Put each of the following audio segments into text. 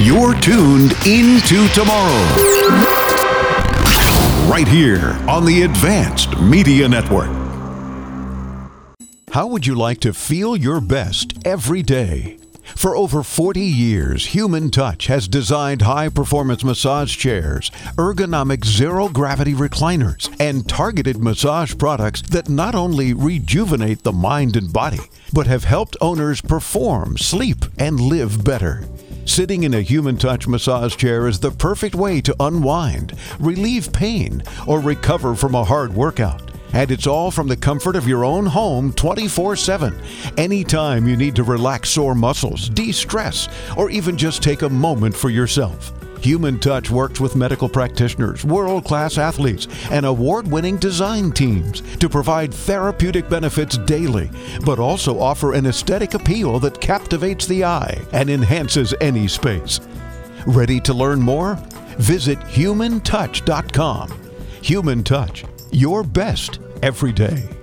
You're tuned into tomorrow. Right here on the Advanced Media Network. How would you like to feel your best every day? For over 40 years, Human Touch has designed high performance massage chairs, ergonomic zero gravity recliners, and targeted massage products that not only rejuvenate the mind and body, but have helped owners perform, sleep, and live better. Sitting in a Human Touch massage chair is the perfect way to unwind, relieve pain, or recover from a hard workout. And it's all from the comfort of your own home 24 7. Anytime you need to relax sore muscles, de stress, or even just take a moment for yourself. Human Touch works with medical practitioners, world class athletes, and award winning design teams to provide therapeutic benefits daily, but also offer an aesthetic appeal that captivates the eye and enhances any space. Ready to learn more? Visit humantouch.com. Human Touch, your best every day.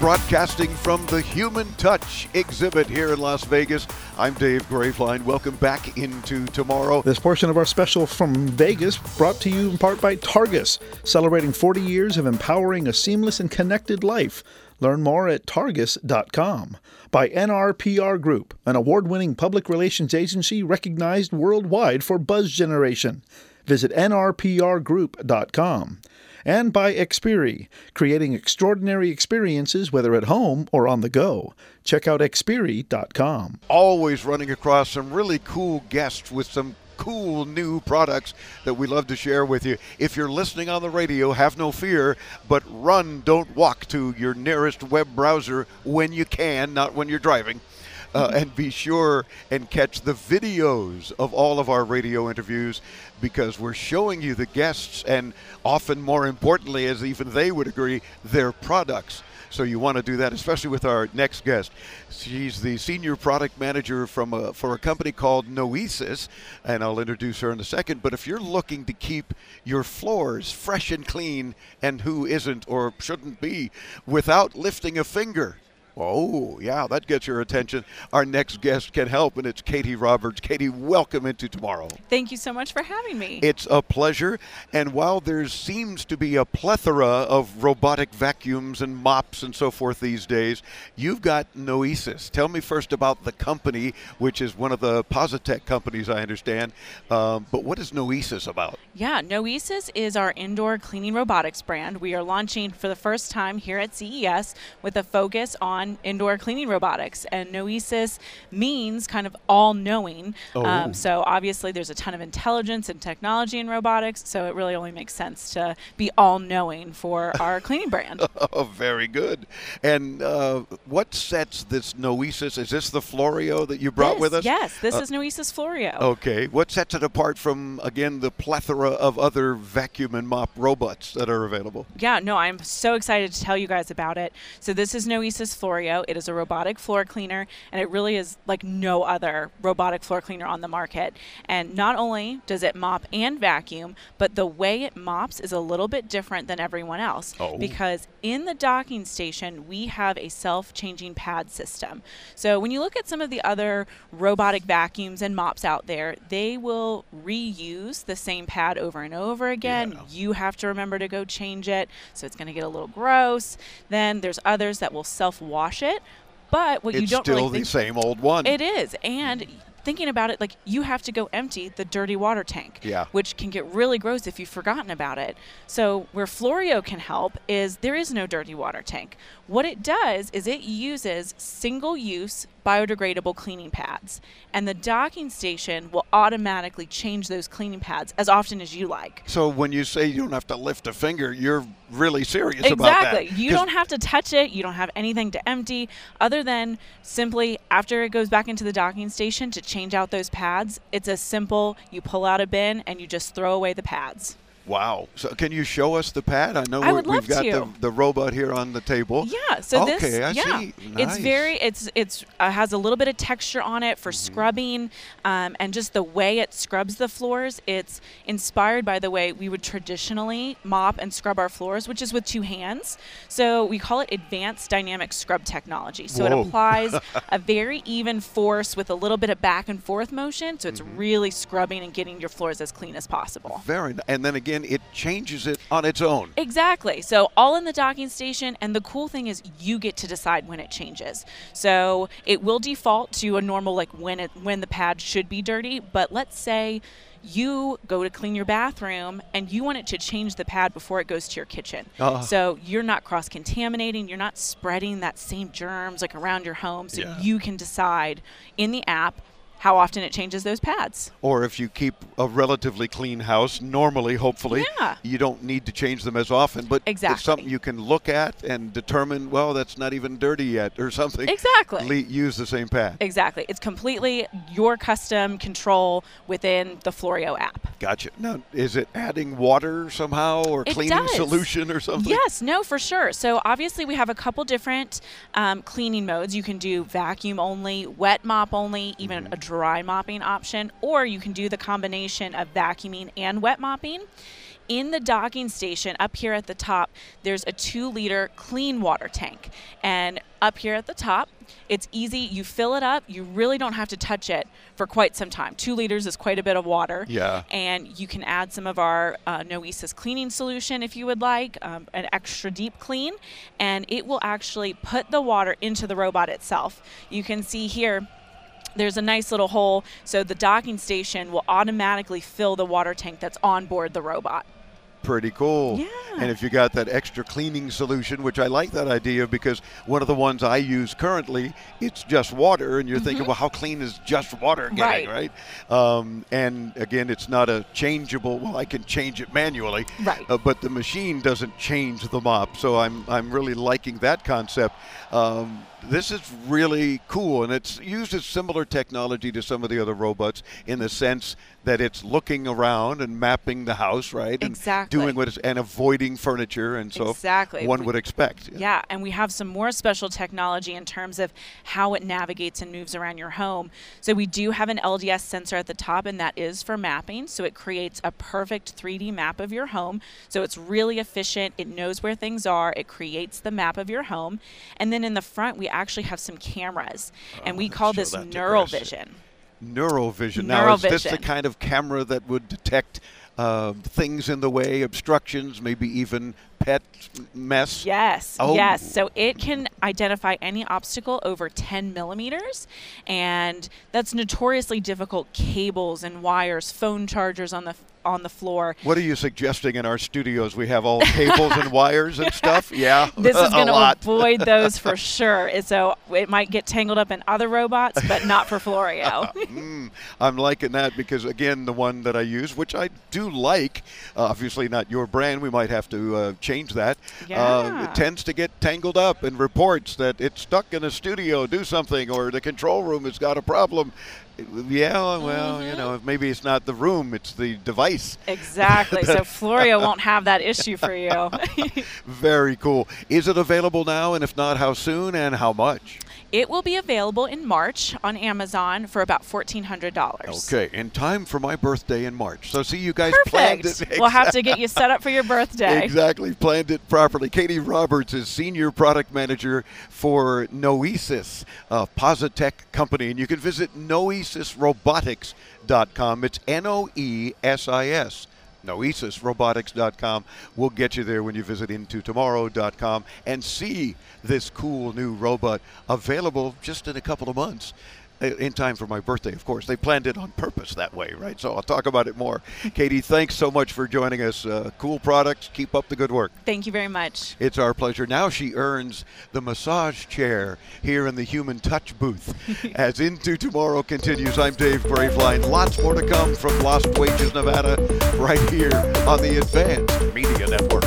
Broadcasting from the Human Touch exhibit here in Las Vegas, I'm Dave Graveline. Welcome back into tomorrow. This portion of our special from Vegas brought to you in part by Targus, celebrating 40 years of empowering a seamless and connected life. Learn more at targus.com. By NRPR Group, an award winning public relations agency recognized worldwide for buzz generation. Visit nrprgroup.com. And by Xperi, creating extraordinary experiences whether at home or on the go. Check out xperi.com. Always running across some really cool guests with some cool new products that we love to share with you. If you're listening on the radio, have no fear, but run, don't walk to your nearest web browser when you can, not when you're driving. Uh, and be sure and catch the videos of all of our radio interviews because we're showing you the guests and often more importantly as even they would agree their products. So you want to do that especially with our next guest. She's the senior product manager from a, for a company called noesis and i'll introduce her in a second but if you're looking to keep your floors fresh and clean and who isn't or shouldn't be without lifting a finger Oh, yeah, that gets your attention. Our next guest can help, and it's Katie Roberts. Katie, welcome into tomorrow. Thank you so much for having me. It's a pleasure. And while there seems to be a plethora of robotic vacuums and mops and so forth these days, you've got Noesis. Tell me first about the company, which is one of the Positec companies, I understand. Um, but what is Noesis about? Yeah, Noesis is our indoor cleaning robotics brand. We are launching for the first time here at CES with a focus on indoor cleaning robotics. And Noesis means kind of all knowing. Oh. Um, so obviously, there's a ton of intelligence and technology in robotics. So it really only makes sense to be all knowing for our cleaning brand. oh, very good. And uh, what sets this Noesis? Is this the Florio that you brought this, with us? Yes, this Uh, is Noesis Florio. Okay. What sets it apart from, again, the plethora of other vacuum and mop robots that are available? Yeah, no, I'm so excited to tell you guys about it. So this is Noesis Florio. It is a robotic floor cleaner, and it really is like no other robotic floor cleaner on the market. And not only does it mop and vacuum, but the way it mops is a little bit different than everyone else. Oh. Because in the docking station, we have a self-changing pad system. So when you look at some of the other robotic vacuums and mops out there, they will reuse the same pad over and over again. Yeah. You have to remember to go change it, so it's going to get a little gross. Then there's others that will self-wash it, but what you don't still really the same old one. it is, and thinking about it, like you have to go empty the dirty water tank, Yeah. which can get really gross if you've forgotten about it. So where Florio can help is there is no dirty water tank. What it does is it uses single-use biodegradable cleaning pads, and the docking station will automatically change those cleaning pads as often as you like. So when you say you don't have to lift a finger, you're really serious about that. Exactly. You don't have to touch it. You don't have anything to empty other than simply after it goes back into the docking station to change out those pads. It's as simple. You pull out a bin and you just throw away the pads. Wow. So can you show us the pad? I know I we've love got the, the robot here on the table. Yeah. So okay, this, I yeah, see. it's very, it's it's uh, has a little bit of texture on it for Mm-hmm. scrubbing, um, and just the way it scrubs the floors. It's inspired by the way we would traditionally mop and scrub our floors, which is with two hands. So we call it advanced dynamic scrub technology. So Whoa. it applies a very even force with a little bit of back and forth motion. So it's Mm-hmm. really scrubbing and getting your floors as clean as possible. Very. And then again, it changes it on its own. Exactly. So all in the docking station, and the cool thing is you get to decide when it changes. So it will default to a normal like when it when the pad should be dirty. But let's say you go to clean your bathroom and you want it to change the pad before it goes to your kitchen. Uh. So you're not cross contaminating, you're not spreading that same germs like around your home. So Yeah. you can decide in the app how often it changes those pads. Or if you keep a relatively clean house, normally, hopefully, Yeah. you don't need to change them as often. But it's Exactly. something you can look at and determine, well, that's not even dirty yet or something. Exactly. Le- use the same pad. Exactly. It's completely your custom control within the Florio app. Gotcha. Now, is it adding water somehow or It cleaning does. solution or something? Yes, no, for sure. So obviously we have a couple different um, cleaning modes. You can do vacuum only, wet mop only, even Mm-hmm. a dry mopping option, or you can do the combination of vacuuming and wet mopping. In the docking station up here at the top, there's a two liter clean water tank. And up here at the top, it's easy. You fill it up. You really don't have to touch it for quite some time. Two liters is quite a bit of water. Yeah. And you can add some of our uh, Noesis cleaning solution if you would like, um, an extra deep clean, and it will actually put the water into the robot itself. You can see here. There's a nice little hole, so the docking station will automatically fill the water tank that's on board the robot. Pretty cool. Yeah. And if you got that extra cleaning solution, which I like that idea because one of the ones I use currently, it's just water, and you're thinking, well, how clean is just water getting, right? Mm-hmm. Right. Um, and again, it's not a changeable. Well, I can change it manually, Right. uh, but the machine doesn't change the mop. So I'm I'm really liking that concept. Um, this is really cool, and it's uses similar technology to some of the other robots in the sense that it's looking around and mapping the house, right? And Exactly. doing what it's and avoiding furniture, and so Exactly. one We- would expect. Yeah, and we have some more special technology in terms of how it navigates and moves around your home. So we do have an LDS sensor at the top, and that is for mapping. So it creates a perfect 3D map of your home. So it's really efficient. It knows where things are. It creates the map of your home. And then in the front, we actually have some cameras, and we call this that to neural vision. Neurovision. Now, is this the kind of camera that would detect uh, things in the way, obstructions, maybe even pet mess? Yes, Oh. yes. So it can identify any obstacle over 10 millimeters, and that's notoriously difficult. Cables and wires, phone chargers on the on the floor. What are you suggesting in our studios? We have all cables and wires and stuff? Yeah. This is going to avoid those for sure. And So it might get tangled up in other robots, but not for Florio. Mm, I'm liking that because again, the one that I use, which I do like, uh, obviously not your brand. We might have to uh, change that. Uh, it tends to get tangled up and reports that it's stuck in a studio. Do something, or the control room has got a problem. Yeah, well, Mm-hmm. you know, maybe it's not the room; it's the device. exactly. So Florio won't have that issue for you. Very cool. Is it available now? And if not, how soon and how much? It will be available in March on Amazon for about $1,400. Okay, in time for my birthday in March. So see, you guys planned Perfect. it. We'll have to get you set up for your birthday. Exactly, planned it properly. Katie Roberts is Senior Product Manager for Noesis, a Positec company, and you can visit noesisrobotics.com. It's N O E S I S. NoesisRobotics.com We'll get you there when you visit IntoTomorrow.com and see this cool new robot available just in a couple of months. In time for my birthday, of course. They planned it on purpose that way, right? So I'll talk about it more. Katie, thanks so much for joining us. Uh, cool products. Keep up the good work. Thank you very much. It's our pleasure. Now she earns the massage chair here in the Human Touch booth. As Into Tomorrow continues, I'm Dave Graveline. Lots more to come from Lost Wages, Nevada, right here on the Advanced Media Network.